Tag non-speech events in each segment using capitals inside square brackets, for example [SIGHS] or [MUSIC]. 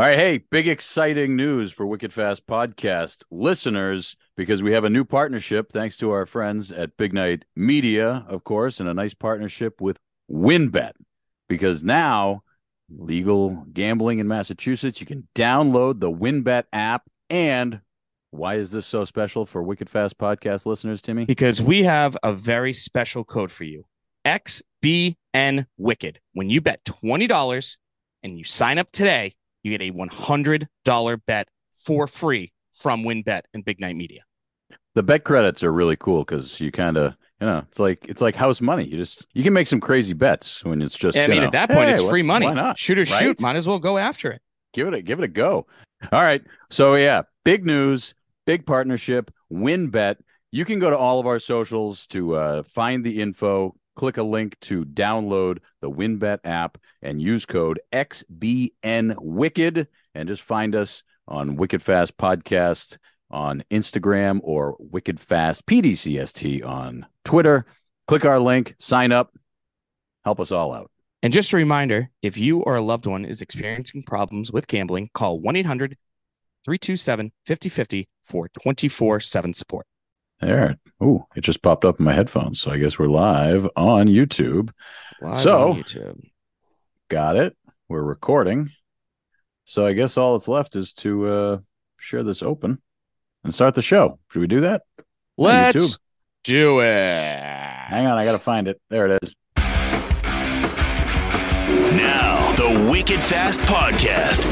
All right, hey, big exciting news for Wicked Fast podcast listeners because we have a new partnership thanks to our friends at Big Night Media, of course, and a nice partnership with WynnBET because now legal gambling in Massachusetts, you can download the WynnBET app and why is this so special for Wicked Fast podcast listeners, Timmy? Because we have a very special code for you. XBN Wicked. When you bet $20 and you sign up today, you get a $100 bet for free from WynnBET and Big Night Media. The bet credits are really cool because you kind of, you know, it's like it's like house money. You just you can make some crazy bets when it's just. I mean, know, at that point, hey, it's free money. Why not? Shoot or Right? shoot. Might as well go after it. give it a give it a go. All right. So yeah, big news, big partnership, WynnBET. You can go to all of our socials to uh, find the info. Click a link to download the WynnBET app and use code XBNWicked and just find us on Wicked Fast Podcast on Instagram or Wicked Fast PDCST on Twitter. Click our link, sign up, help us all out. And just a reminder if you or a loved one is experiencing problems with gambling, call 1 800 327 5050 for 24 7 support. There. Ooh, it just popped up in my headphones. So I guess we're live on YouTube. Live So- on YouTube. Got it. We're recording. So I guess all that's left is to uh, share this open and start the show. Should we do that? Let's do it. Hang on, I got to find it. There it is. The Wicked Fast Podcast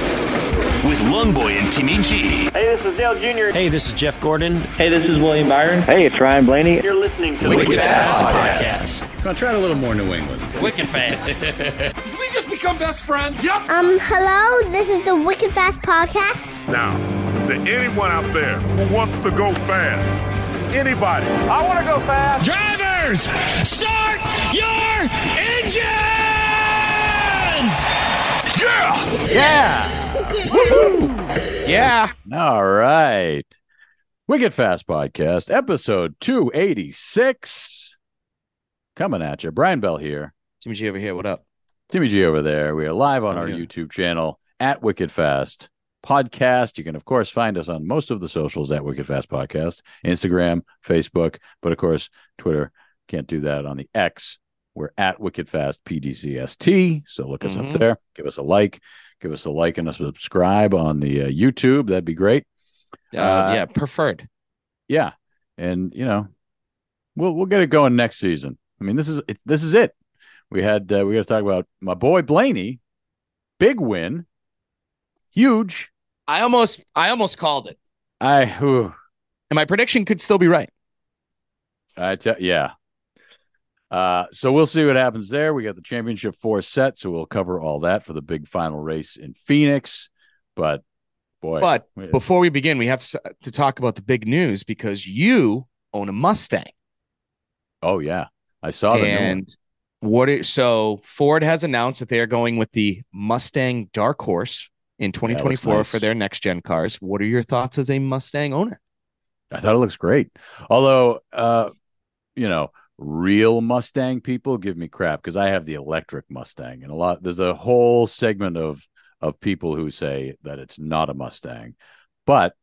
with Lungboy and Timmy G. Hey, this is Dale Jr. Hey, this is Jeff Gordon. Hey, this is William Byron. Hey, it's Ryan Blaney. You're listening to Wicked Wicked Fast Fast. Podcast. Come on, try it a little more New England. Wicked Fast. [LAUGHS] Did we just become best friends? Yep. Um, hello, this is the Wicked Fast Podcast. Now, to anyone out there who wants to go fast, anybody, I want to go fast. Drivers, start your engines! Yeah. Yeah! yeah! All right. Wicked Fast Podcast, episode 286. Coming at you. Brian Bell here. Timmy G over here. What up? Timmy G over there. We are live on Oh, our yeah. YouTube channel at Wicked Fast Podcast. You can, of course, find us on most of the socials at Wicked Fast Podcast Instagram, Facebook, but of course, Twitter. Can't do that on the X. We're at Wicked Fast PDCST. So look us Mhm. up there. Give us a like. Give us a like and a subscribe on the uh, YouTube. That'd be great. Uh, Uh, yeah, preferred. Yeah, and you know, we'll we'll get it going next season. I mean, this is it, this is it. We had uh, we got to talk about my boy Blaney, big win, huge. I almost I almost called it. I whew, And my prediction could still be right. I tell yeah. Uh, so we'll see what happens there. We got the championship four set, so we'll cover all that for the big final race in Phoenix. But boy, But before we begin, we have to, to talk about the big news because you own a Mustang. oh yeah, I saw one. and what it, so Ford has announced that they are going with the Mustang Dark Horse in 2024 nice. for their next gen cars. What are your thoughts as a Mustang owner? I thought it looks great. Although, uh, you know, real Mustang people give me crap because I have the electric Mustang, and a lot there's a whole segment of of people who say that it's not a Mustang, but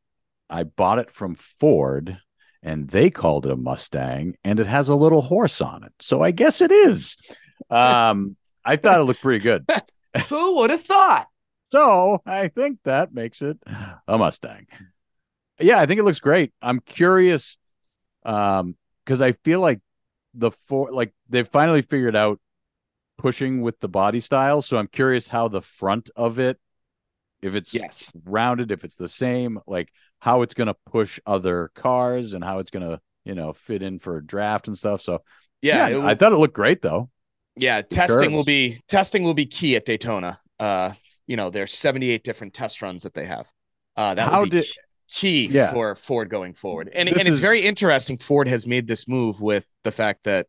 I bought it from Ford. And they called it a Mustang, and it has a little horse on it, so I guess it is. Um, I thought it looked pretty good, [LAUGHS] Who would have thought? so I think that makes it a Mustang. Yeah, I think it looks great. I'm curious um because I feel like the four like they've finally figured out pushing with the body style. So I'm curious how the front of it, if it's Yes. rounded, if it's the same, like how it's gonna push other cars and how it's gonna, you know, fit in for a draft and stuff. So Yeah, yeah, it I thought it looked great though. yeah. Testing will be testing will be key at Daytona. Uh, you know, there's 78 different test runs that they have. Uh, that How will be did- key Yeah. for Ford going forward. And This and it's is- very interesting. Ford has made this move with the fact that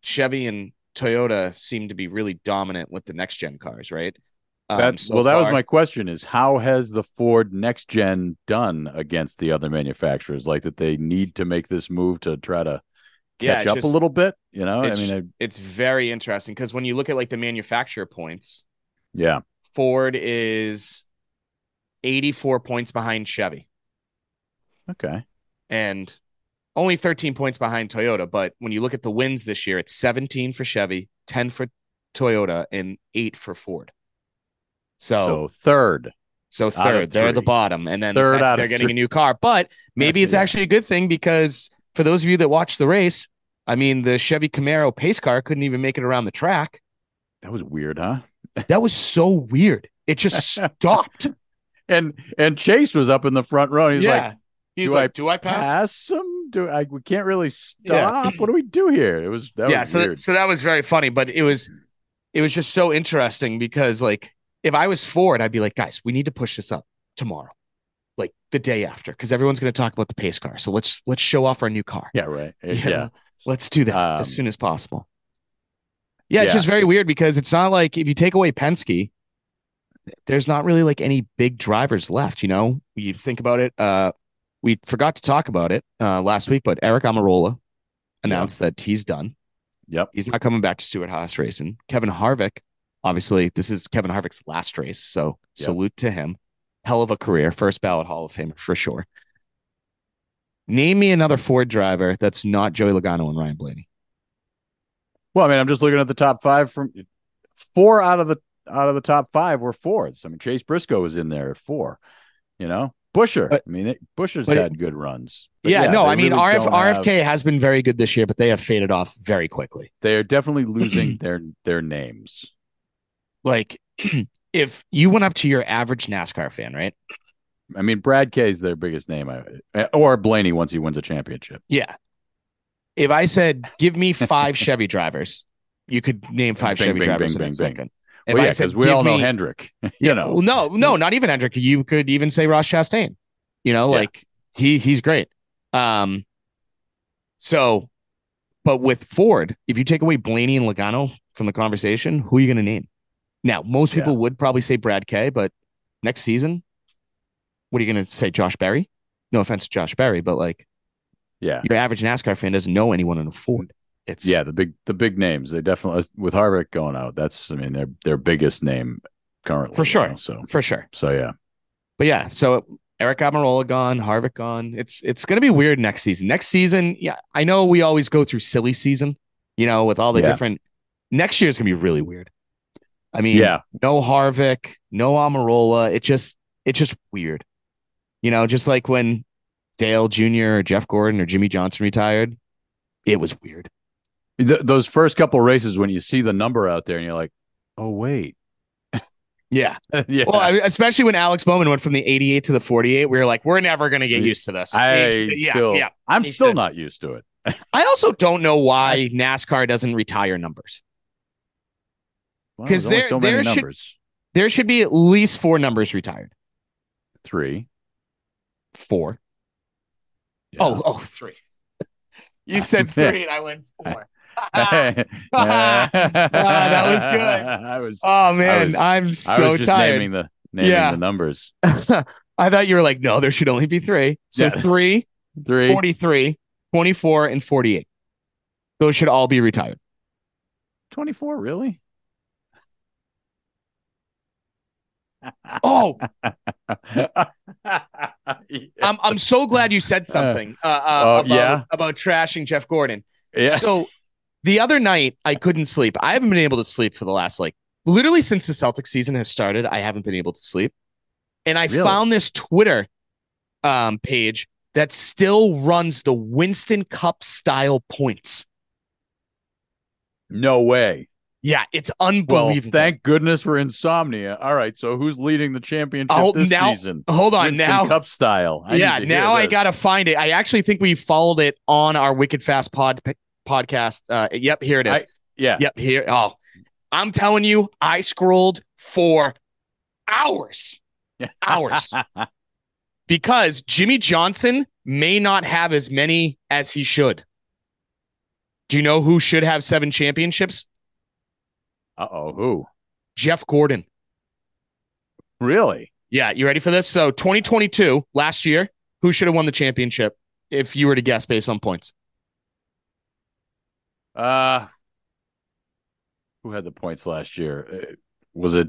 Chevy and Toyota seem to be really dominant with the next gen cars, right? Um, That, so well, that was my question: is how has the Ford next gen done against the other manufacturers? Like that, they need to make this move to try to catch it's up just- a little bit. You know, I mean, I, It's very interesting because when you look at like the manufacturer points, yeah, Ford is 84 points behind Chevy Okay. and only 13 points behind Toyota. But when you look at the wins this year, it's 17 for Chevy, 10 for Toyota, and eight for Ford. So, So third. so third, they're the bottom, and then Third out of they're getting three. a new car. But maybe it's Yeah. actually a good thing because for those of you that watch the race, I mean, the Chevy Camaro pace car couldn't even make it around the track. That was weird, huh? That was so weird. It just [LAUGHS] stopped. And and Chase was up in the front row. He's yeah. like, He's do like, I do I pass? pass him? Do I? We can't really Yeah. stop. What do we do here? It was that yeah, was so weird. so that was very funny, but it was it was just so interesting because like if I was Ford, I'd be like, guys, we need to push this up tomorrow, like the day after, because everyone's going to talk about the pace car. So let's let's show off our new car. yeah, right. [LAUGHS] You Yeah. let's do that Um, as soon as possible. Yeah, it's yeah. just very weird because it's not like if you take away Penske, there's not really like any big drivers left. You know, you think about it. Uh, we forgot to talk about it uh, last week, but Aric Almirola announced that he's done. Yep. He's not coming back to Stewart Haas racing. Kevin Harvick, obviously, this is Kevin Harvick's last race, so Yep. salute to him. Hell of a career, first ballot Hall of Famer for sure. Name me another Ford driver that's not Joey Logano and Ryan Blaney. Well, I mean, I'm just looking at the top five from four out of the out of the top five were Fords. I mean, Chase Briscoe was in there at four. You know, Buescher. But- I mean, it, Buescher's but had good runs. But yeah, no, I mean really RF don't have- RFK has been very good this year, but they have faded off very quickly. they are definitely losing [CLEARS THROAT] their their names. Like [CLEARS THROAT] if you went up to your average NASCAR fan, right? I mean, Brad K is their biggest name, eh, or Blaney once he wins a championship. Yeah. If I said give me five [LAUGHS] Chevy drivers, you could name five Bing, Chevy bing, drivers bing, in a second. If Well, yeah, because we "Give all know me-" Hendrick. [LAUGHS] you know, well, no, no, not even Hendrick. You could even say Ross Chastain. You know, Yeah. like he he's great. Um, so, but with Ford, if you take away Blaney and Logano from the conversation, who are you going to name? Now, most people would probably say Brad Kay, but next season, what are you going to say? Josh Berry? No offense to Josh Berry, but like yeah, your average NASCAR fan doesn't know anyone in a Ford. It's yeah. The big the big names. They definitely with Harvick going out. That's I mean their their biggest name currently For sure. know, so for sure. so yeah. But yeah, so Aric Almirola gone, Harvick gone. It's it's gonna be weird next season. Next season, yeah, I know we always go through silly season, you know, with all the Yeah. different. Next year is gonna be really weird. I mean, Yeah, no Harvick, no Almirola. It just it's just weird, you know. Just like when Dale Jr. or Jeff Gordon or Jimmie Johnson retired, it was weird. Th- those first couple races when you see the number out there and you're like, oh wait, [LAUGHS] Yeah. [LAUGHS] yeah. Well, I mean, especially when Alex Bowman went from the 88 to the 48, we were like, we're never gonna get used to this. I yeah, still, yeah. I'm still should. not used to it. [LAUGHS] I also don't know why NASCAR doesn't retire numbers. Because only there- so many there should- numbers. There should be at least four numbers retired. Three. Four. Yeah. Oh, oh, three. You said three, and I went four. [LAUGHS] that was good. [LAUGHS] I was. oh man, was- I'm I so was just tired. naming the naming Yeah. the numbers. [LAUGHS] I thought you were like, no, there should only be three. So Yeah. three, Three. 43, 24, and 48. Those should all be retired. 24, really? Oh, I'm, I'm I'm so glad you said something uh, uh, Oh, about, yeah? about trashing Jeff Gordon. yeah. So the other night I couldn't sleep. I haven't been able to sleep for the last like literally since the Celtics season has started. I haven't been able to sleep. And I Really? found this Twitter um, page that still runs the Winston Cup style points. No way. Yeah, it's Well, unbelievable. thank goodness for insomnia. All right, so who's leading the championship Oh, this now- season? Hold on Winston now. Cup style. I yeah, need to hear now I gotta find it. I actually think we followed it on our Wicked Fast pod podcast. Uh, yep, here it is. I- Yeah. Yep, here. Oh, I'm telling you, I scrolled for hours, [LAUGHS] hours, because Jimmie Johnson may not have as many as he should. Do you know who should have seven championships? Uh oh, who? Jeff Gordon. Really? Yeah, you ready for this? So 2022, last year, who should have won the championship if you were to guess based on points? Uh who had the points last year? Uh, Was it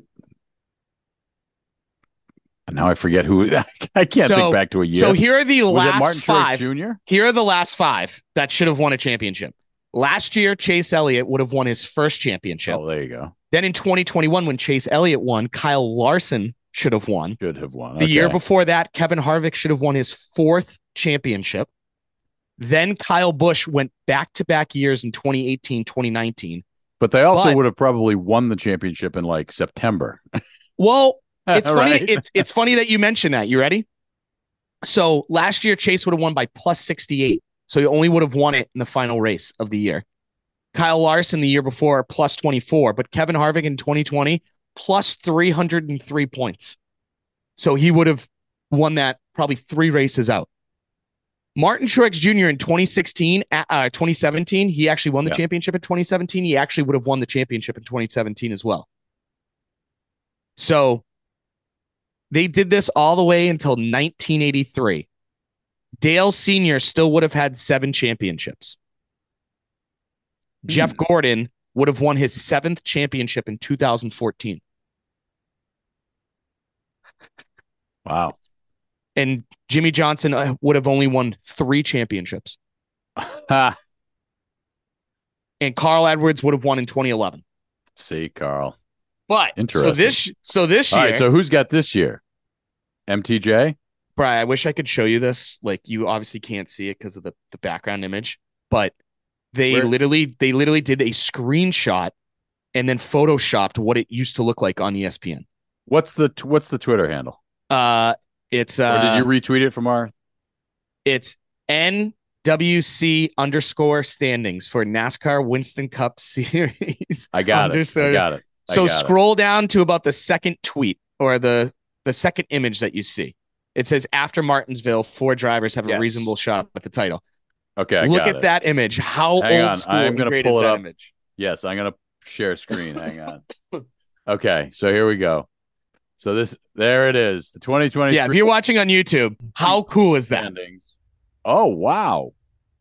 And Now I forget who. [LAUGHS] I can't So- think back to a year. So here are the was it last Martin five. Jr.? Here are the last five that should have won a championship. Last year, Chase Elliott would have won his first championship. Oh, there you go. Then in 2021, when Chase Elliott won, Kyle Larson should have won. Should have won. The year before that, Kevin Harvick should have won his fourth championship. Then Kyle Busch went back to back years in 2018, 2019. but they also but- would have probably won the championship in like September. [LAUGHS] Well, it's [LAUGHS] funny. Right? It's it's funny that you mentioned that. You ready? So last year, Chase would have won by plus 68. So he only would have won it in the final race of the year. Kyle Larson the year before, plus 24. But Kevin Harvick in 2020, plus 303 points. So he would have won that probably three races out. Martin Truex Jr. in 2016, uh, uh, 2017, he actually won the Yeah. championship in 2017. He actually would have won the championship in 2017 as well. So they did this all the way until 1983. Dale Sr. still would have had seven championships. Jeff Gordon would have won his seventh championship in 2014. wow. And Jimmie Johnson uh, would have only won three championships. And Carl Edwards would have won in 2011. See, Carl. But Interesting. so this so this All year, right. So who's got this year? MTJ. Brian, I wish I could show you this. Like you obviously can't see it because of the, the background image, but they Where- literally they literally did a screenshot and then photoshopped what it used to look like on ESPN. What's the what's the Twitter handle? Uh it's uh or did you retweet it from our? it's NWC underscore standings for NASCAR Winston Cup [LAUGHS] Series. I got it. I got it. I So got it. scroll down to about the second tweet or the the second image that you see. It says after Martinsville, four drivers have a reasonable shot at the title. Okay. I Look at it. that image. How Hang old on, school I'm gonna pull is it up. image? Yes, I'm gonna share screen. Hang on. [LAUGHS] Okay, so here we go. So this, there it is, the 2023 Yeah, if you're watching on YouTube, how cool is that? Oh wow!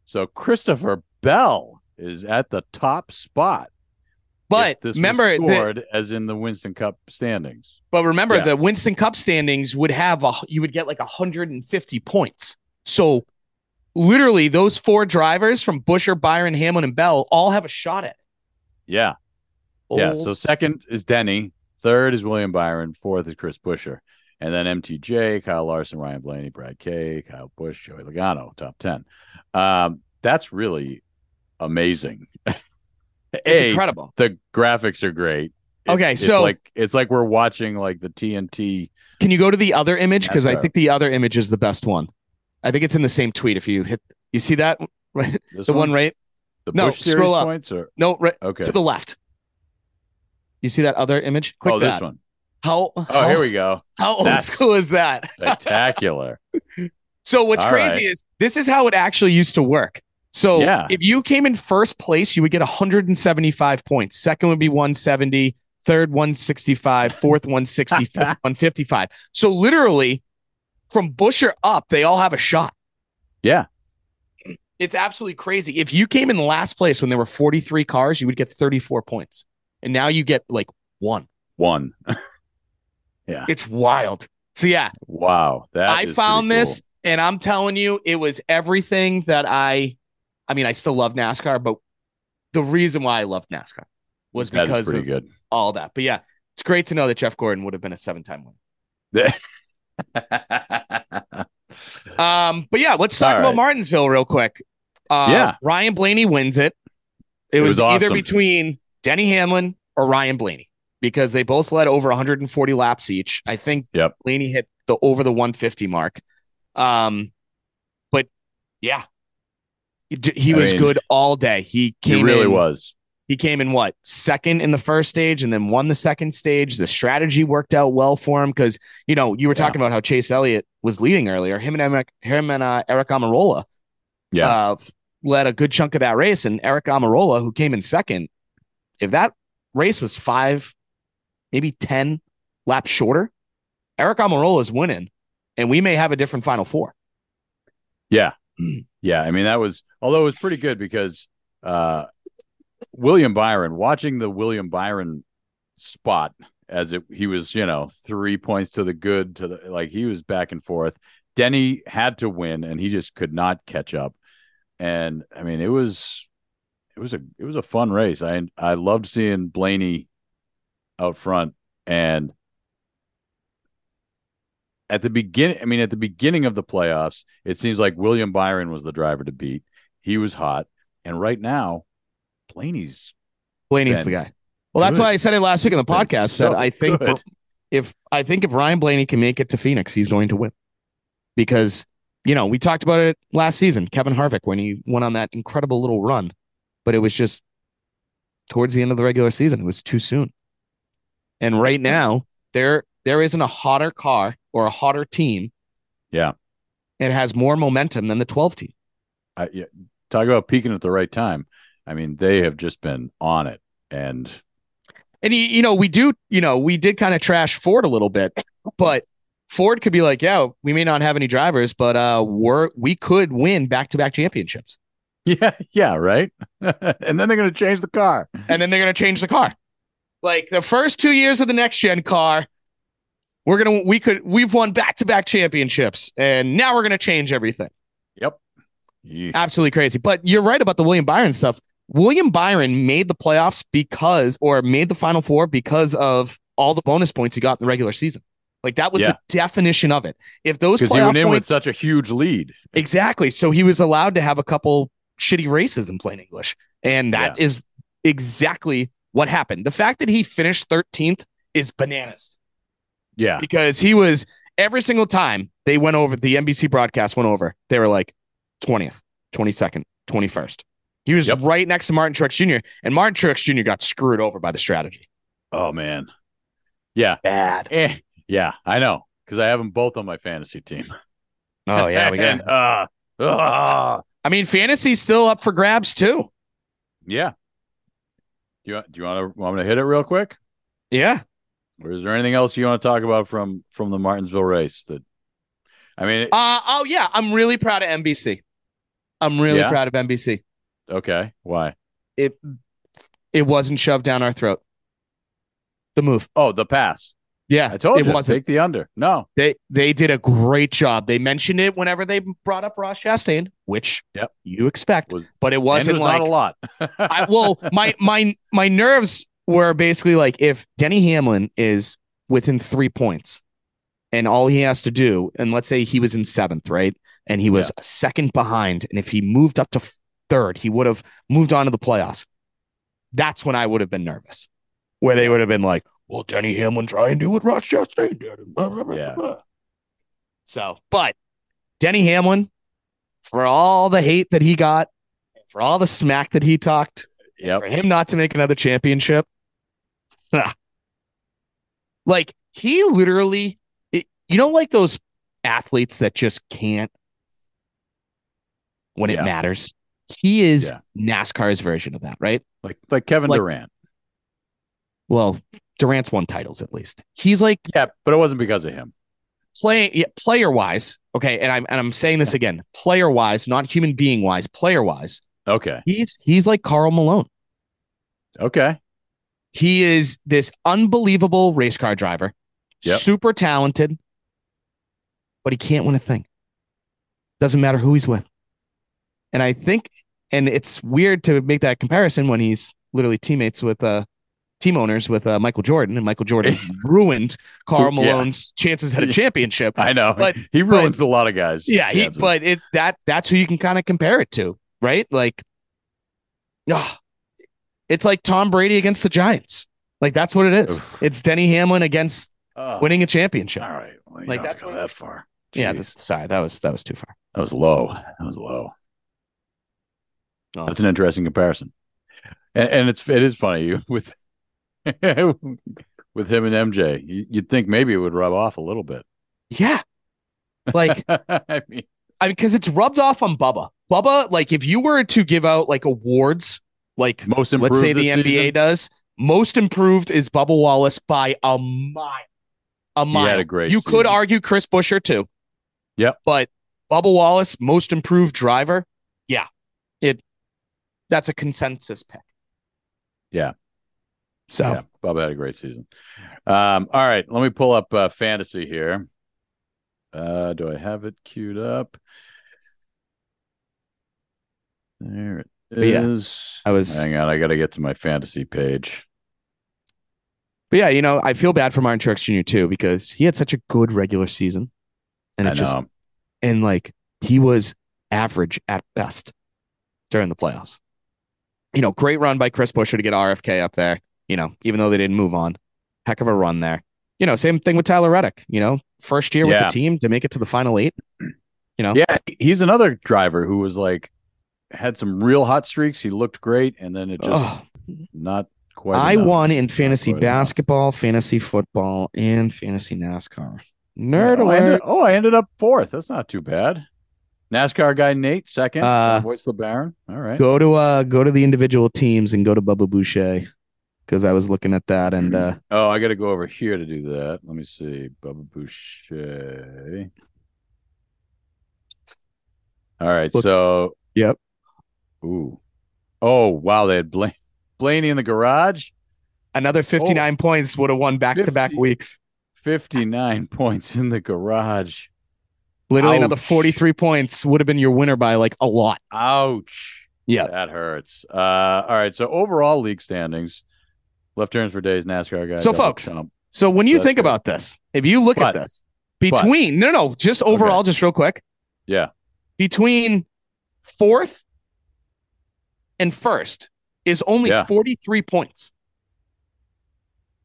So Christopher Bell is at the top spot. But If this was remember, the, as in the Winston Cup standings. but remember, Yeah. the Winston Cup standings would have a you would get like 150 points. So literally, those four drivers from Buescher, Byron, Hamlin, and Bell all have a shot at it. Yeah, yeah. Oh, So second is Denny, third is William Byron, fourth is Chris Buescher, and then MTJ, Kyle Larson, Ryan Blaney, Brad Kay, Kyle Busch, Joey Logano, top ten. Um, that's really amazing. [LAUGHS] it's A, incredible. the graphics are great. It's- Okay, it's so- like it's like we're watching like the TNT. Can you go to the other image? Because I think the other image is the best one. I think it's in the same tweet. If you hit, you see that right, [LAUGHS] This the one right? the no, Busch series scroll up. points or No, right okay. to the left. You see that other image? Click oh, that. this one. How? Oh, here we go. How old That's- school is that? Spectacular. [LAUGHS] So what's All crazy right. is this is how it actually used to work. So Yeah. if you came in first place, you would get 175 points. Second would be 170, third 165, fourth 160, fifth [LAUGHS] 155. So literally from Buescher up, they all have a shot. Yeah. It's absolutely crazy. If you came in last place when there were 43 cars, you would get 34 points. And now you get like one. One. [LAUGHS] Yeah. It's wild. So yeah, Wow. That I found this and I'm telling you, it was everything that I I mean, I still love NASCAR, but the reason why I loved NASCAR was. Because of good. all that. But yeah, it's great to know that Jeff Gordon would have been a seven time winner. [LAUGHS] Um, but yeah, let's talk All about right. Martinsville real quick. Uh, Yeah. Ryan Blaney wins it. It, It was, was either between Denny Hamlin or Ryan Blaney because they both led over 140 laps each. I think Yep. Blaney hit the over the 150 mark. Um, but yeah, he, he I was mean, good all day. He He came really in, was. he came in what second in the first stage and then won the second stage. The strategy worked out well for him because you know you were Yeah. talking about how Chase Elliott was leading earlier. Him and Aric, him and uh, Aric Almirola Yeah. uh, led a good chunk of that race, and Aric Almirola, who came in second, if that race was five, maybe ten laps shorter, Aric Almirola is winning, and we may have a different final four. Yeah. Yeah. I mean, that was, although it was pretty good because uh, William Byron, watching the William Byron spot as it he was, you know, three points to the good to the like he was back and forth. Denny had to win and he just could not catch up. And I mean, it was it was a it was a fun race. I I loved seeing Blaney out front and at the beginning I mean at the beginning of the playoffs, it seems like William Byron was the driver to beat. He was hot. And right now, Blaney's Blaney's the guy. Well, that's why I said it last week in the podcast so that I think good. if I think if Ryan Blaney can make it to Phoenix, he's going to win. Because, you know, we talked about it last season, Kevin Harvick, when he went on that incredible little run, but it was just towards the end of the regular season. It was too soon. And right now, there there isn't a hotter car or a hotter team. Yeah. It has more momentum than the 12 team. I, yeah, talk about peaking at the right time. I mean, they have just been on it, and And you, you know, we do, you know, we did kind of trash Ford a little bit, but Ford could be like, yeah, we may not have any drivers, but uh we're we could win back to back championships. [LAUGHS] yeah, yeah, right. [LAUGHS] and then they're going to change the car. And then they're gonna change the car. Like the first two years of the next gen car, we're gonna we could we've won back to back championships, and now we're gonna change everything. Yep. Ye- Absolutely crazy. But you're right about the William Byron stuff. William Byron made the playoffs because, or made the final four because of all the bonus points he got in the regular season. Like that was Yeah. the definition of it. If those Because he went in with such a huge lead. exactly, so he was allowed to have a couple shitty races in plain English, and that is exactly what happened. The fact that he finished 13th is bananas Yeah. because he was every single time they went over the NBC broadcast went over, they were like 20th, 22nd, 21st. He was Yep. right next to Martin Truex Jr. and Martin Truex Jr. got screwed over by the strategy. Oh man. Yeah. Bad. Eh, yeah. I know because I have them both on my fantasy team. Oh yeah, we [LAUGHS] And, got. uh, uh, [LAUGHS] I mean, fantasy's still up for grabs too. yeah. Do you do you want to want me to hit it real quick, Yeah. or is there anything else you want to talk about from from the Martinsville race? That I mean, Uh oh yeah, I'm really proud of NBC. I'm really Yeah? proud of NBC. okay. Why? It it wasn't shoved down our throat. The move. Oh, the pass. Yeah, I told it you. wasn't. Take the under. No. They they did a great job. They mentioned it whenever they brought up Ross Chastain, which Yep. you expect, Was- but it wasn't it was like not a lot. [LAUGHS] I, well, my my my nerves were basically like if Denny Hamlin is within three points, and all he has to do, and let's say he was in seventh, right, and he was a second behind, and if he moved up to third, he would have moved on to the playoffs. That's when I would have been nervous, where they would have been like, "Well, Denny Hamlin try and do what Ross Chastain did." Yeah. So, but Denny Hamlin, for all the hate that he got, for all the smack that he talked, Yep. for him not to make another championship. [LAUGHS] like he literally, it- you know, like those athletes that just can't when Yeah. it matters. He is Yeah. NASCAR's version of that, right? Like like Kevin Like- Durant. Well, Durant's won titles at least. He's like Yeah, but it wasn't because of him. play yeah, player wise. Okay, and I'm and I'm saying this again, player wise, not human being wise, player wise. Okay. He's he's like Karl Malone. Okay. He is this unbelievable race car driver, Yep. super talented, but he can't win a thing. Doesn't matter who he's with. And I think, and it's weird to make that comparison when he's literally teammates with uh team owners with uh, Michael Jordan, and Michael Jordan [LAUGHS] ruined Karl Yeah. Malone's chances at a championship. I know. But- [LAUGHS] he ruins a lot of guys. Yeah, he, but it that that's who you can kind of compare it to, right? Like, ah, [SIGHS] it's like Tom Brady against the Giants. Like that's what it is. Oof. It's Denny Hamlin against Oh, winning a championship. All right. Well, Like, that's what- that far. Yeah, Jeez. that's- sorry, that was that was too far. that was low. That was low. Oh. That's an interesting comparison. And, and it's it is funny you [LAUGHS] with [LAUGHS] with him and MJ. You, you'd think maybe it would rub off a little bit. Yeah, like [LAUGHS] I mean, I mean because it's rubbed off on Bubba. Bubba, like if you were to give out like awards, like most improved. let's say the NBA season, does, most improved is Bubba Wallace by a mile. A He mile. had a great you could argue Chris Buescher too. Yep. But Bubba Wallace, most improved driver. Yeah. It that's a consensus pick. Yeah. So Yeah, Bubba had a great season. Um, all right, let me pull up uh, fantasy here. Uh, do I have it queued up? There it But yeah. I was- Hang on, I got to get to my fantasy page. But yeah, you know, I feel bad for Martin Truex Jr. too because he had such a good regular season, and I it just and like he was average at best during the playoffs. You know, great run by Chris Buescher to get RFK up there. You know, even though they didn't move on, heck of a run there. You know, same thing with Tyler Reddick. You know, first year with the team to make it to the final eight. You know, Yeah, he's another driver who was like had some real hot streaks. He looked great, and then it just Ugh. not quite. I enough. won in fantasy quite enough. basketball, fantasy football, and fantasy NASCAR. Nerd oh, I ended, oh, I ended up fourth. That's not too bad. NASCAR guy Nate second. Uh, Voice LeBaron. All right. Go to uh go to the individual teams and go to Bubba Boucher because I was looking at that and uh [CLEARS THROAT] Oh, I got to go over here to do that. Let me see. Bubba Boucher. All right. Look- so, Yep. ooh. Oh, wow. They had Bla- Blaney in the garage. another 59 points would have won back to back weeks. 59 [LAUGHS] points in the garage. Literally another 43 points would have been your winner by like a lot. Ouch. Yeah. That hurts. Uh, all right. So, overall league standings left turns for days, NASCAR guy. So, folks. So when you think about this, if you look But- at this between no no, just overall, just real quick, Yeah. between fourth and first is only Yeah. 43 points.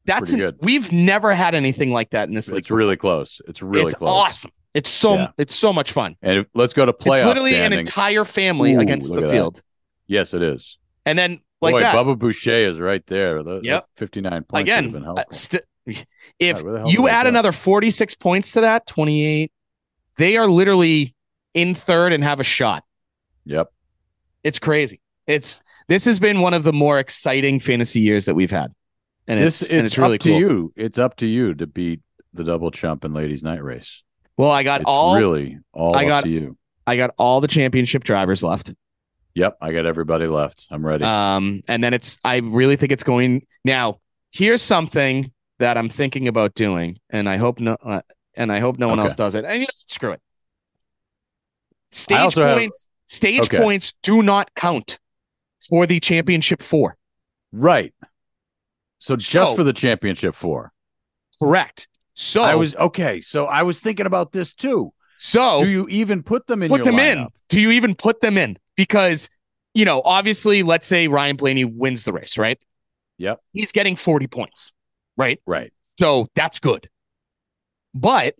That's an- good. we've never had anything like that in this league. It's really close. It's really it's close. awesome. It's so Yeah. it's so much fun. And if- let's go to playoff it's literally an entire family Ooh, against the at that. field. Yes, it is. And then like Boy, that Bubba Boucher is right there. The, Yep. 59 points again. been st- if God, where the hell you add go? another 46 points to that, 28, they are literally in third and have a shot. Yep. It's crazy. It's this has been one of the more exciting fantasy years that we've had. And This it's, and it's it's really cool. you. It's up to you to beat the double chump and ladies night race. Well, I got It's all really all I up got- to you. I got all the championship drivers left. Yep, I got everybody left. I'm ready. Um, and then it's I really think it's going now. Here's something that I'm thinking about doing, and I hope no, uh, and I hope no one Okay. else does it. And you know, screw it. Stage also have- points. Stage Okay. points do not count for the championship four. right. So just So- for the championship four. Correct. So I was okay. So I was thinking about this too. so Do you even put them in put them in. Do you even put them in? Because you know, obviously, let's say Ryan Blaney wins the race, right? Yep. He's getting 40 points, right? Right. So that's good. But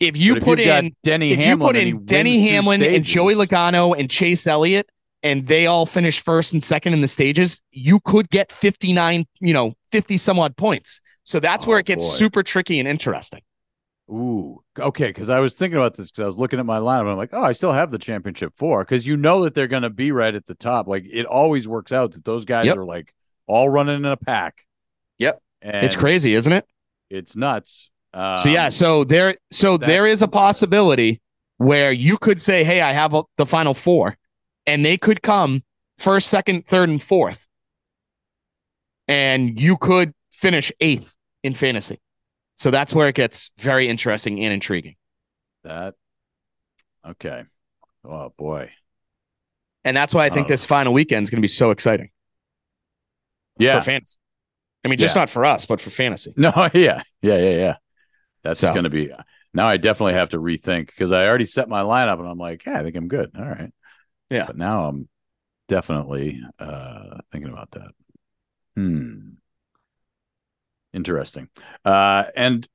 if you But put you've in Denny if you Hamlin put and in Denny Hamlin and Joey Logano and Chase Elliott and they all finish first and second in the stages, you could get 59, you know, 50 some odd points. So that's where Oh, it gets boy. super tricky and interesting. Ooh, okay. Because I was thinking about this because I was looking at my lineup. And I'm like, oh, I still have the championship four because you know that they're going to be right at the top. Like it always works out that those guys Yep. are like all running in a pack. Yep. And it's crazy, isn't it? It's nuts. Um, So yeah, so there so there is a possibility where you could say, "Hey, I have a, the final four, and they could come first, second, third, and fourth, and you could finish eighth in fantasy. So that's where it gets very interesting and intriguing. that. Okay. Oh boy. And that's why I think Oh. this final weekend is going to be so exciting Yeah. for fantasy. I mean, just Yeah. not for us, but for fantasy. [LAUGHS] No. Yeah. Yeah. Yeah. Yeah. That's So- going to be. Now I definitely have to rethink because I already set my lineup and I'm like, yeah, I think I'm good. All right. Yeah. But now I'm definitely uh thinking about that. Hmm. Interesting. Uh and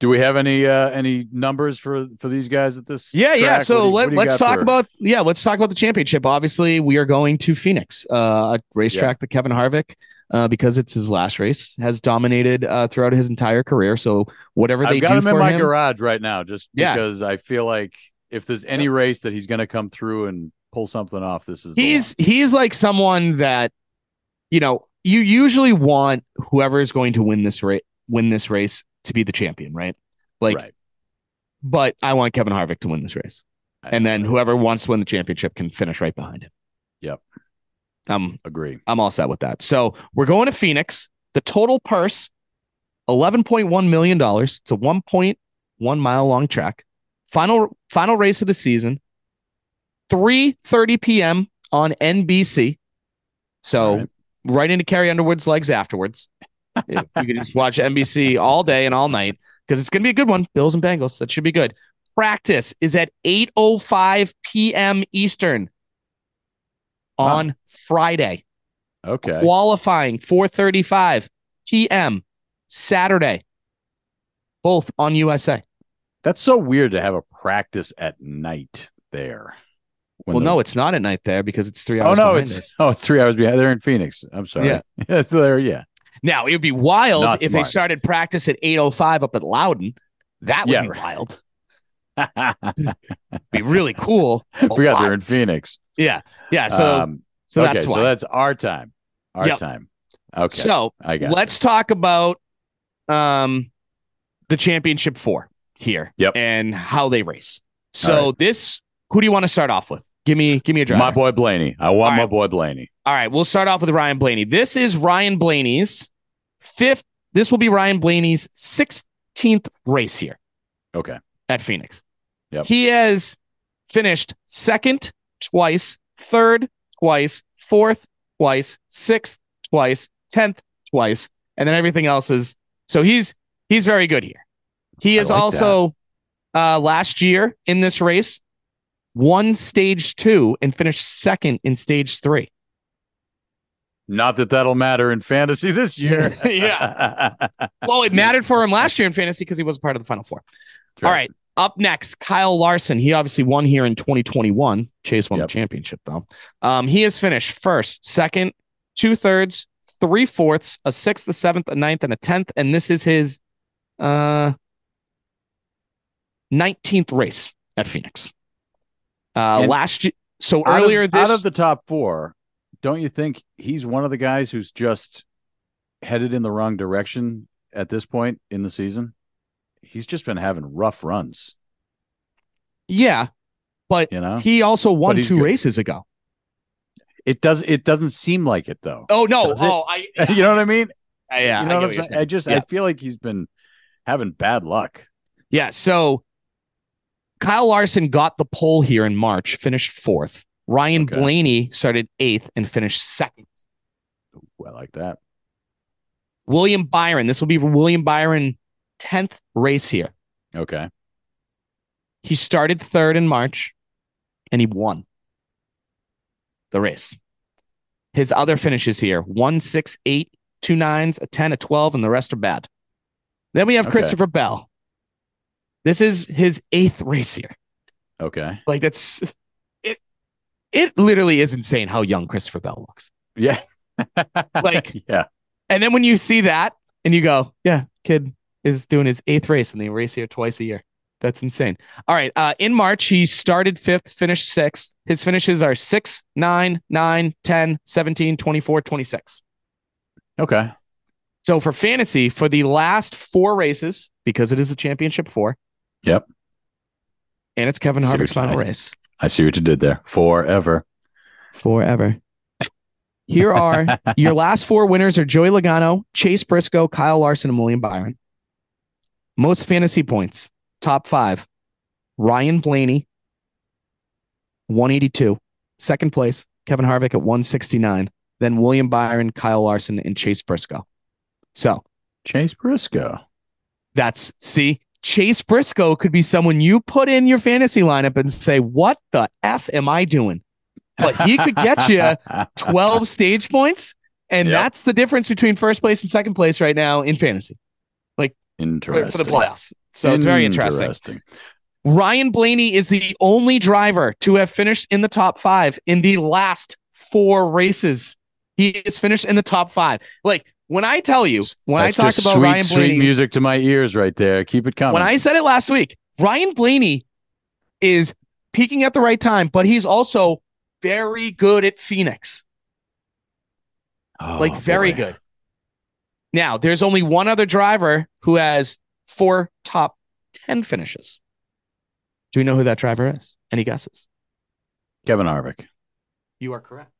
do we have any uh any numbers for for these guys at this? Yeah, yeah. So you- let, let's talk for- about yeah, let's talk about the championship. Obviously, we are going to Phoenix, uh, a racetrack that Kevin Harvick, uh, because it's his last race, has dominated uh, throughout his entire career. So whatever they I've got do him in my him, garage right now just Yeah. because I feel like if there's any race that he's going to come through and pull something off, this is he's he's like someone that you know you usually want whoever is going to win this race win this race to be the champion, right? Like, right. but I want Kevin Harvick to win this race, I and then whoever wants to win the championship can finish right behind him. Yep. I'm Agree. I'm all set with that. So we're going to Phoenix. The total purse, eleven point one million dollars. It's a one point one mile long track. Final final race of the season. Three thirty p.m. on NBC. So right. Right into Carrie Underwood's legs afterwards. you can just watch NBC all day and all night because it's going to be a good one. Bills and Bengals. That should be good. Practice is at 8:05 p.m. Eastern on Friday. Okay. Qualifying 4:35 p.m. Saturday. Both on USA. That's so weird to have a practice at night there. Well, the- no, it's not at night there because it's three hours. Oh no, it's us. oh, it's three hours behind. They're in Phoenix. I'm sorry. Yeah. [LAUGHS] There. Yeah. now it would be wild Not if they started practice at 8:05 up at Loudon. That would Yeah, be wild. [LAUGHS] Be really cool. [LAUGHS] Forgot they're in Phoenix. Yeah, yeah. So Um, so okay, that's why. so that's our time. Our Yep. time. Okay. So I got let's talk about um the championship four here. Yep. And how they race. So right. this who do you want to start off with? Give me give me a you. driver. my boy Blaney. I want All my boy Blaney. All right, we'll start off with Ryan Blaney. This is Ryan Blaney's fifth. This will be Ryan Blaney's 16th race here Okay. at Phoenix. Yep. He has finished second twice, third twice, fourth twice, sixth twice, tenth twice, and then everything else is so he's he's very good here. He is like also uh last year in this race won stage two and finished second in stage three. Not that that'll matter in fantasy this year. [LAUGHS] Yeah. [LAUGHS] Well, it mattered for him last year in fantasy because he was part of the final four. Sure. All right. Up next, Kyle Larson. He obviously won here in 2021. Chase won Yep. the championship, though. Um, he has finished first, second, two thirds, three fourths, a sixth, a seventh, a ninth, and a tenth. And this is his uh 19th race at Phoenix. Uh last year so Out of- earlier this out of the top four, don't you think he's one of the guys who's just headed in the wrong direction at this point in the season? He's just been having rough runs, yeah, but you know. he also won two good. races ago. It does. It doesn't seem like it though. Oh no. Oh, I [LAUGHS] you know what I mean? yeah, you I know get what I'm what saying? I just Yeah. I feel like he's been having bad luck. Yeah. So Kyle Larson got the pole here in March, finished fourth. Ryan Okay. Blaney started eighth and finished second. Ooh, I like that. William Byron. This will be William Byron 10th race here. Okay. He started third in March and he won the race. His other finishes here one, six, eight, two nines, a 10, a 12, and the rest are bad. Then we have Okay. Christopher Bell. This is his eighth race here. Okay. Like that's it. It literally is insane how young Christopher Bell looks. Yeah. [LAUGHS] Like- yeah. And then when you see that and you go, yeah, kid is doing his eighth race and they race here twice a year. That's insane. All right. Uh, in March, he started fifth, finished sixth. His finishes are 6, 9, 9, 10, 17, 24, 26. Okay. So for fantasy, for the last four races, because it is the championship four. Yep. And it's Kevin Harvick's final race. I see what you did there. Forever. forever. Here are [LAUGHS] your last four winners are Joey Logano, Chase Briscoe, Kyle Larson, and William Byron. Most fantasy points, top five. Ryan Blaney, 182. Second place, Kevin Harvick at 169. Then William Byron, Kyle Larson, and Chase Briscoe. So Chase Briscoe. that's see, Chase Briscoe could be someone you put in your fantasy lineup and say, What the F am I doing? But he could get you [LAUGHS] 12 stage points. And Yep. that's the difference between first place and second place right now in fantasy Like, Interesting. for the playoffs. So it's very interesting. Interesting. Ryan Blaney is the only driver to have finished in the top five in the last four races. He is finished in the top five. Like when I tell you, when That's I talk about sweet, Ryan sweet music to my ears right there. Keep it coming. when I said it last week, Ryan Blaney is peaking at the right time, but he's also very good at Phoenix. Oh, like very boy. good. Now, there's only one other driver who has four top 10 finishes. Do we know who that driver is? Any guesses? Kevin Harvick. You are correct.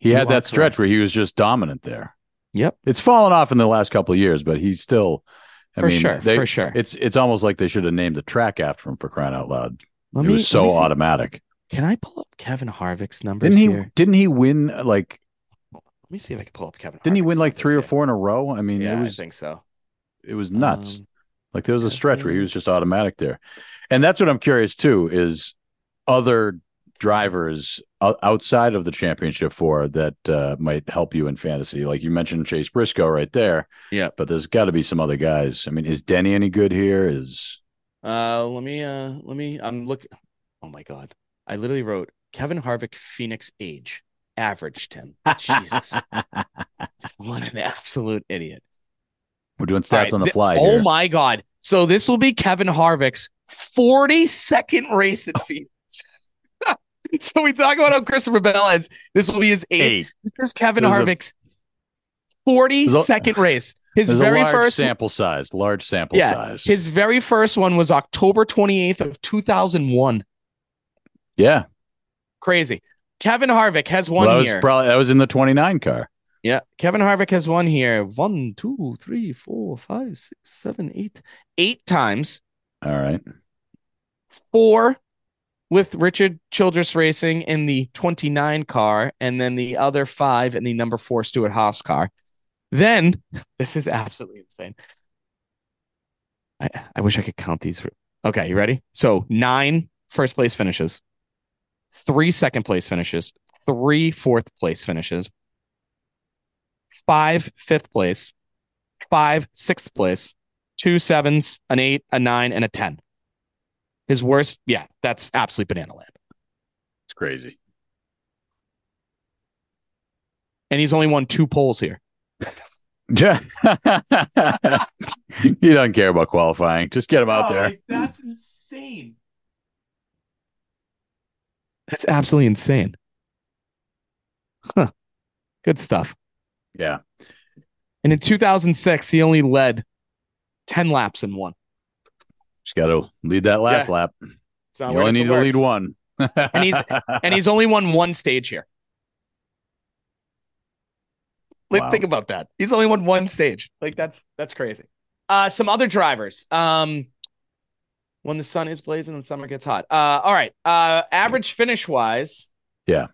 He had that stretch correct. where he was just dominant there. Yep. It's fallen off in the last couple of years, but he's still. I For mean, sure, they- for sure. It's it's almost like they should have named the track after him for crying out loud. Let it me- was so automatic. Can I pull up Kevin Harvick's numbers Didn't he? here? Didn't he win like? Let me see if I can pull up Kevin. Didn't he win like three or four in a row? I mean, Yeah, it was I think so. it was nuts. Um, like there was a stretch where he was just automatic there, and that's what I'm curious too is other drivers outside of the championship four that uh, might help you in fantasy. Like you mentioned Chase Briscoe right there. Yeah. but there's got to be some other guys. I mean, is Denny any good here? Is Uh, let me uh, let me. I'm looking. Oh my god, I literally wrote Kevin Harvick Phoenix age averaged him. Jesus, [LAUGHS] what an absolute idiot. we're doing stats right, on the fly? Oh here. my god! So this will be Kevin Harvick's 42nd race at [LAUGHS] Phoenix. [LAUGHS] so we talk about how Christopher Bell has. This will be his eighth. Eight. This is Kevin There's a- Harvick's 42nd race. His very first sample size. Large sample Yeah, size. His very first one was October 28th of 2001. yeah. Crazy. Kevin Harvick has Well, one that was here. probably that was in the 29 car. yeah, Kevin Harvick has one here. One, two, three, four, five, six, seven, eight, eight times. All right. Four with Richard Childress Racing in the 29 car, and then the other five in the number four Stewart Haas car. Then [LAUGHS] this is absolutely insane. I, I wish I could count these. Okay, you ready? So nine first place finishes, three second place finishes, three fourth place finishes, five fifth place, five sixth place, two sevens, an eight, a nine, and a 10. His worst, yeah, that's absolute banana land. It's crazy. And he's only won two poles here. Yeah. [LAUGHS] he doesn't care about qualifying. Just get him out Oh, there. like, that's insane. That's absolutely insane. Huh. Good stuff. Yeah. And in 2006, he only led 10 laps in one. Just got to lead that last Yeah. lap. You only need to lead one. And he's- And he's only won one stage here. Like, Wow. Think about that. He's only won one stage. Like that's that's crazy. Uh, some other drivers. Um, when the sun is blazing and summer gets hot. Uh, all right. Uh, average finish wise. Yeah.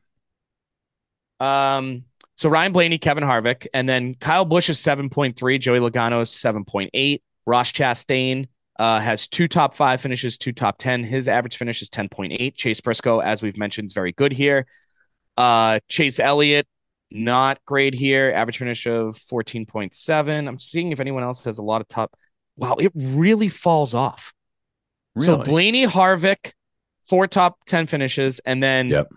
Um, so Ryan Blaney, Kevin Harvick, and then Kyle Busch is 7.3, Joey Logano is 7.8. Ross Chastain uh, has two top five finishes, two top 10. His average finish is 10.8. Chase Briscoe, as we've mentioned, is very good here. Uh, Chase Elliott, not great here. Average finish of 14.7. I'm seeing if anyone else has a lot of top. Wow, it really falls off. So Blaney, Harvick, four top 10 finishes. And then Yep.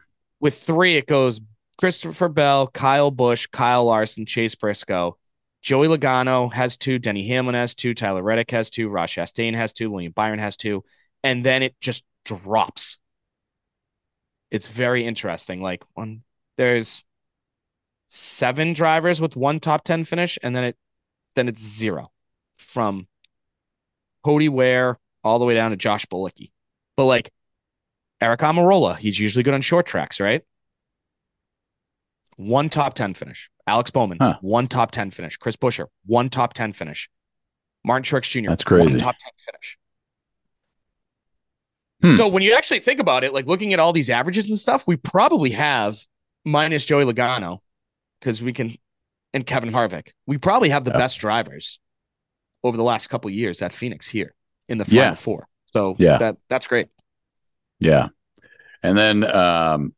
with three, it goes Christopher Bell, Kyle Busch, Kyle Larson, Chase Briscoe. Joey Logano has two. Denny Hamlin has two. Tyler Reddick has two. Ross Chastain has two. William Byron has two. And then it just drops. It's very interesting. Like one, there's seven drivers with one top 10 finish, and then it then it's zero from Cody Ware all the way down to Josh Bilicki. But like Aric Almirola, he's usually good on short tracks, right? One top 10 finish. Alex Bowman, Huh. one top 10 finish. Chris Buescher, one top 10 finish. Martin Truex Jr., That's crazy. one top 10 finish. Hmm. So when you actually think about it, like looking at all these averages and stuff, we probably have minus Joey Logano because we can, and Kevin Harvick, we probably have the Yeah. best drivers over the last couple of years at Phoenix here in the final Yeah. four. So Yeah. that that's great. Yeah. And then um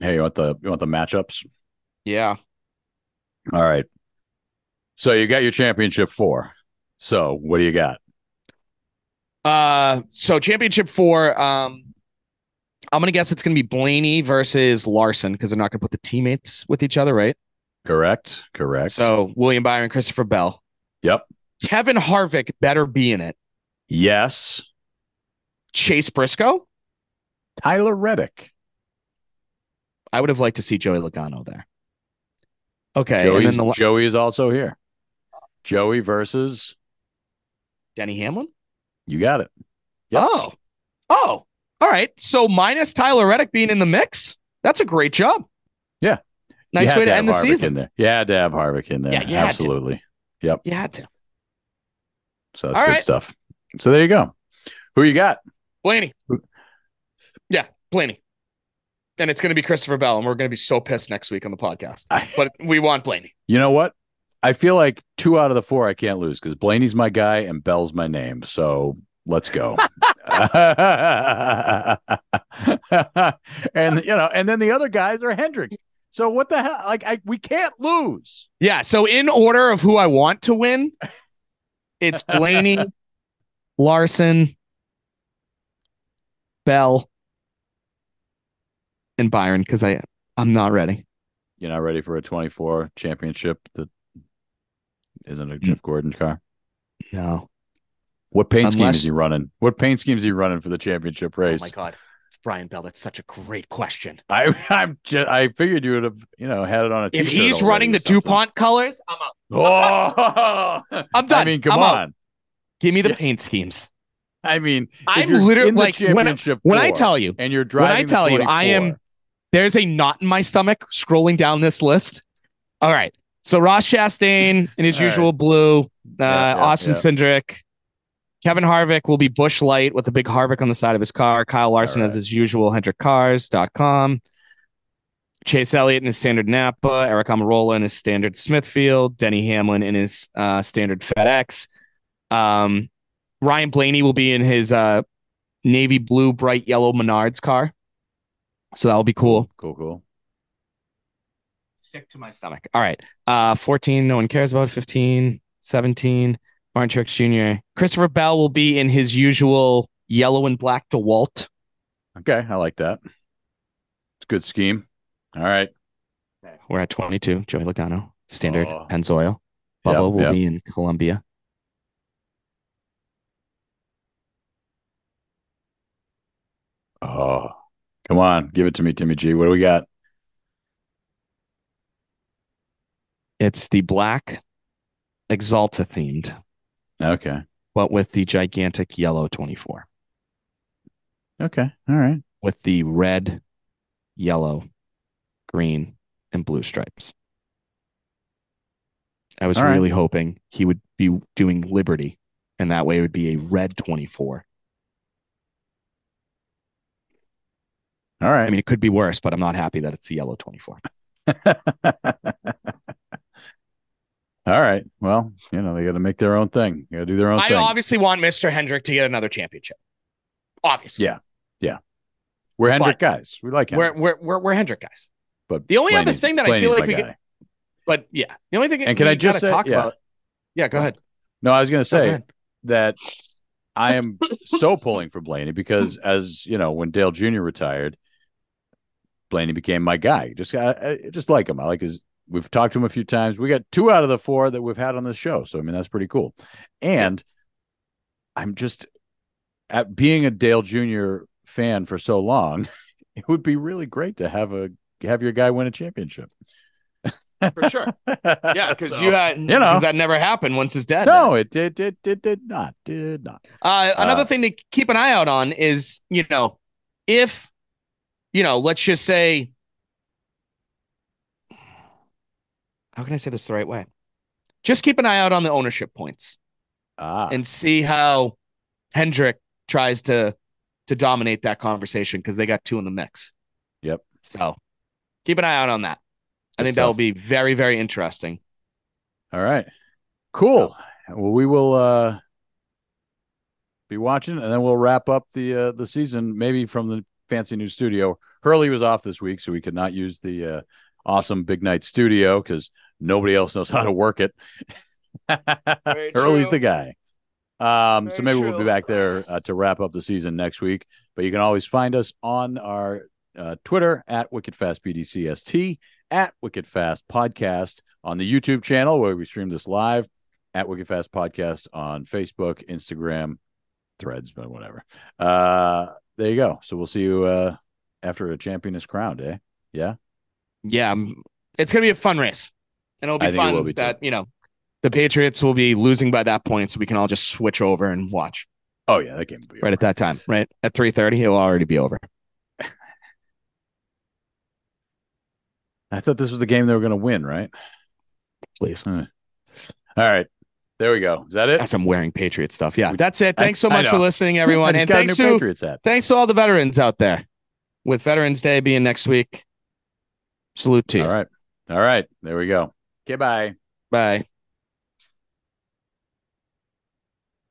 hey, you want the you want the matchups? Yeah. All right. So you got your championship four. So what do you got? Uh, so championship four. Um, I'm gonna guess it's gonna be Blaney versus Larson because they're not gonna put the teammates with each other, right? Correct. Correct. So William Byron, Christopher Bell, Yep. Kevin Harvick better be in it. Yes. Chase Briscoe. Tyler Reddick. I would have liked to see Joey Logano there. Okay, and Joey's, then the Joey is also here. Joey versus Denny Hamlin. you got it. Yep. Oh, oh, all right. So minus Tyler Reddick being in the mix, that's a great job. Yeah. Nice way to end the Harvick season. In there. You had to have Harvick in there. Yeah, you had to. absolutely. You had to. So that's All good right. stuff. So there you go. Who you got? Blaney. Yeah, Blaney. And it's going to be Christopher Bell, and we're going to be so pissed next week on the podcast. [LAUGHS] But we want Blaney. You know what? I feel like two out of the four I can't lose because Blaney's my guy and Bell's my name. So let's go. [LAUGHS] and you know, and then the other guys are Hendrick. So what the hell? Like I, we can't lose. Yeah. So in order of who I want to win, it's Blaney, [LAUGHS] Larson, Bell, and Byron because I I'm not ready. You're not ready for a 24 championship that isn't a mm. Jeff Gordon car. No. What paint scheme Unless- is he running? What paint scheme is he running for the championship race? Oh my God, Brian Bell. That's such a great question. I [LAUGHS] I'm just I figured you would have you know had it on a. If he's running the. DuPont colors, I'm out. [LAUGHS] Oh, I'm done. I mean, come I'm out. on. Give me the Yeah. paint schemes. I mean, if I'm you're literally in the like when I, championship when I tell you and you're when driving. I the tell you I am 24, there's a knot in my stomach scrolling down this list. All right. So Ross Chastain in his [LAUGHS] All right. usual blue, uh, yeah, Austin yeah. Cindric. Kevin Harvick will be Busch Light with a big Harvick on the side of his car. Kyle Larson All has his usual HendrickCars.com. Chase Elliott in his standard Napa, Aric Almirola in his standard Smithfield, Denny Hamlin in his uh, standard FedEx. Um, Ryan Blaney will be in his uh, navy blue, bright yellow Menards car. So that'll be cool. Cool, cool. Stick to my stomach. All right. Uh 14, no one cares about. 15, 17, Martin Truex Jr. Christopher Bell will be in his usual yellow and black DeWalt. Okay, I like that. It's a good scheme. All right. We're at 22. Joey Logano, standard Oh. Pennzoil. Bubba Yep, will yep. be in Columbia. Oh, come on, give it to me, Timmy G. What do we got? It's the black Axalta themed, Okay, but with the gigantic yellow 24 okay, all right. with the red, yellow, green, and blue stripes. I was All right. really hoping he would be doing Liberty, and that way it would be a red 24. All right. I mean, it could be worse, but I'm not happy that it's the yellow 24. [LAUGHS] All right. Well, you know, they got to make their own thing. They got to do their own I thing. obviously want Mr. Hendrick to get another championship. Obviously. Yeah. Yeah. We're Hendrick guys. We like him. We're, we're, we're, we're Hendrick guys. but the only other thing that I feel like we guy. get- But yeah, the only thing And can we I just say- talk yeah. about. Yeah, go uh, ahead. No, I was going to say ahead. that I am [LAUGHS] so pulling for Blaney because, as you know, when Dale Jr. retired, Blaney became my guy. Just, I, I just like him. I like his. We've talked to him a few times. We got two out of the four that we've had on this show, so I mean that's pretty cool. And I'm just at being a Dale Jr. fan for so long. [LAUGHS] It would be really great to have a have your guy win a championship. For sure. [LAUGHS] Yeah, because So- you had, you know. that never happened once his dad. No, it did. It did. Did not. Did not. Uh, another Uh, thing to keep an eye out on is, you know, if, you know, let's just say, how can I say this the right way? Just keep an eye out on the ownership points Ah, and see how Hendrick tries to to dominate that conversation because they got two in the mix. Yep. So keep an eye out on that. I Good think that will be very, very interesting. all right. Cool. Well, we will uh be watching, and then we'll wrap up the uh, the season maybe from the fancy new studio. Hurley was off this week, so we could not use the uh, awesome Big Night studio because nobody else knows how to work it. [LAUGHS] Hurley's true. the guy. Um, so maybe we'll be back there uh, to wrap up the season next week. But you can always find us on our uh, Twitter at WickedFastBDCST, at WickedFast Podcast, on the YouTube channel where we stream this live, at WickedFast Podcast on Facebook, Instagram, Threads, but whatever. Uh, there you go. So we'll see you uh, after a champion is crowned, eh? Yeah. Yeah, um, it's gonna be a fun race, and it'll be it fun will be, too. that you know the Patriots will be losing by that point, so we can all just switch over and watch Oh yeah, that game will be right at that time. Right at three thirty, it'll already be over. [LAUGHS] I thought this was the game they were going to win, right? Please. All right. There we go. Is that it? That's some wearing Patriot stuff. Yeah, that's it. Thanks so much for listening, [LAUGHS] everyone. and thanks to thanks to all the veterans out there. With Veterans Day being next week. Salute to you. All right. All right. There we go. Okay, bye. Bye.